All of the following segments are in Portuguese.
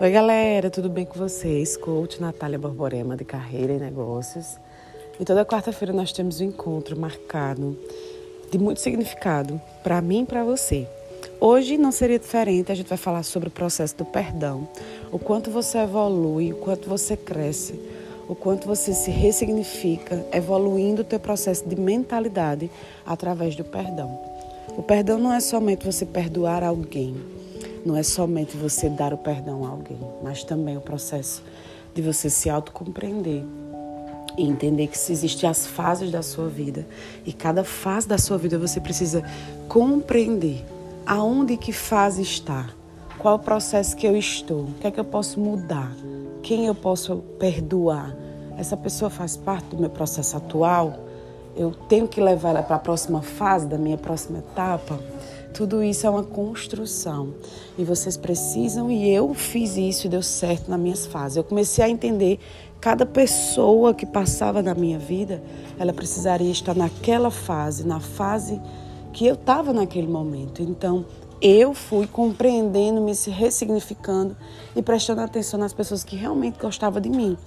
Oi, galera, tudo bem com vocês? Coach Natália Borborema, de Carreira e Negócios. E toda quarta-feira nós temos um encontro marcado de muito significado para mim e para você. Hoje não seria diferente, a gente vai falar sobre o processo do perdão, o quanto você evolui, o quanto você cresce, o quanto você se ressignifica, evoluindo o teu processo de mentalidade através do perdão. O perdão não é somente você perdoar alguém, não é somente você dar o perdão a alguém, mas também o processo de você se autocompreender e entender que existem as fases da sua vida e cada fase da sua vida você precisa compreender aonde que fase está, qual o processo que eu estou, o que é que eu posso mudar, quem eu posso perdoar. Essa pessoa faz parte do meu processo atual. Eu tenho que levar ela para a próxima fase da minha próxima etapa. Tudo isso é uma construção e vocês precisam, e eu fiz isso e deu certo nas minhas fases. Eu comecei a entender cada pessoa que passava na minha vida, ela precisaria estar naquela fase, na fase que eu estava naquele momento. Então, eu fui compreendendo, me ressignificando e prestando atenção nas pessoas que realmente gostavam de mim.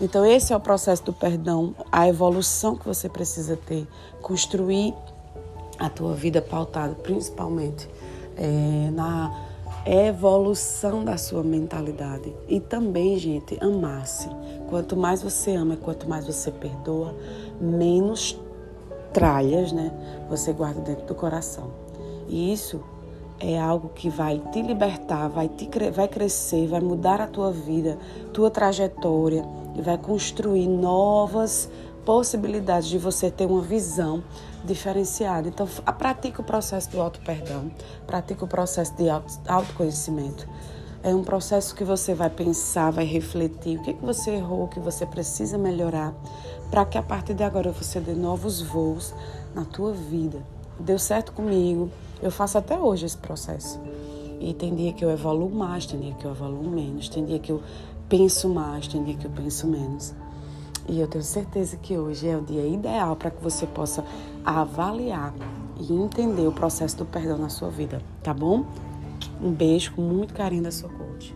Então, esse é o processo do perdão, a evolução que você precisa ter, construir a tua vida pautada principalmente é, na evolução da sua mentalidade. E também, gente, amar-se. Quanto mais você ama, quanto mais você perdoa, menos tralhas, né, você guarda dentro do coração. E isso é algo que vai te libertar, vai, te, vai crescer, vai mudar a tua vida, tua trajetória e vai construir novas possibilidades de você ter uma visão diferenciada. Então, pratique o processo do auto-perdão, pratique o processo de autoconhecimento. É um processo que você vai pensar, vai refletir o que, que você errou, o que você precisa melhorar, para que a partir de agora você dê novos voos na tua vida. Deu certo comigo, eu faço até hoje esse processo. E tem dia que eu evoluo mais, tem dia que eu evoluo menos, tem dia que eu penso mais, tem dia que eu penso menos. E eu tenho certeza que hoje é o dia ideal para que você possa avaliar e entender o processo do perdão na sua vida, tá bom? Um beijo com muito carinho da sua coach.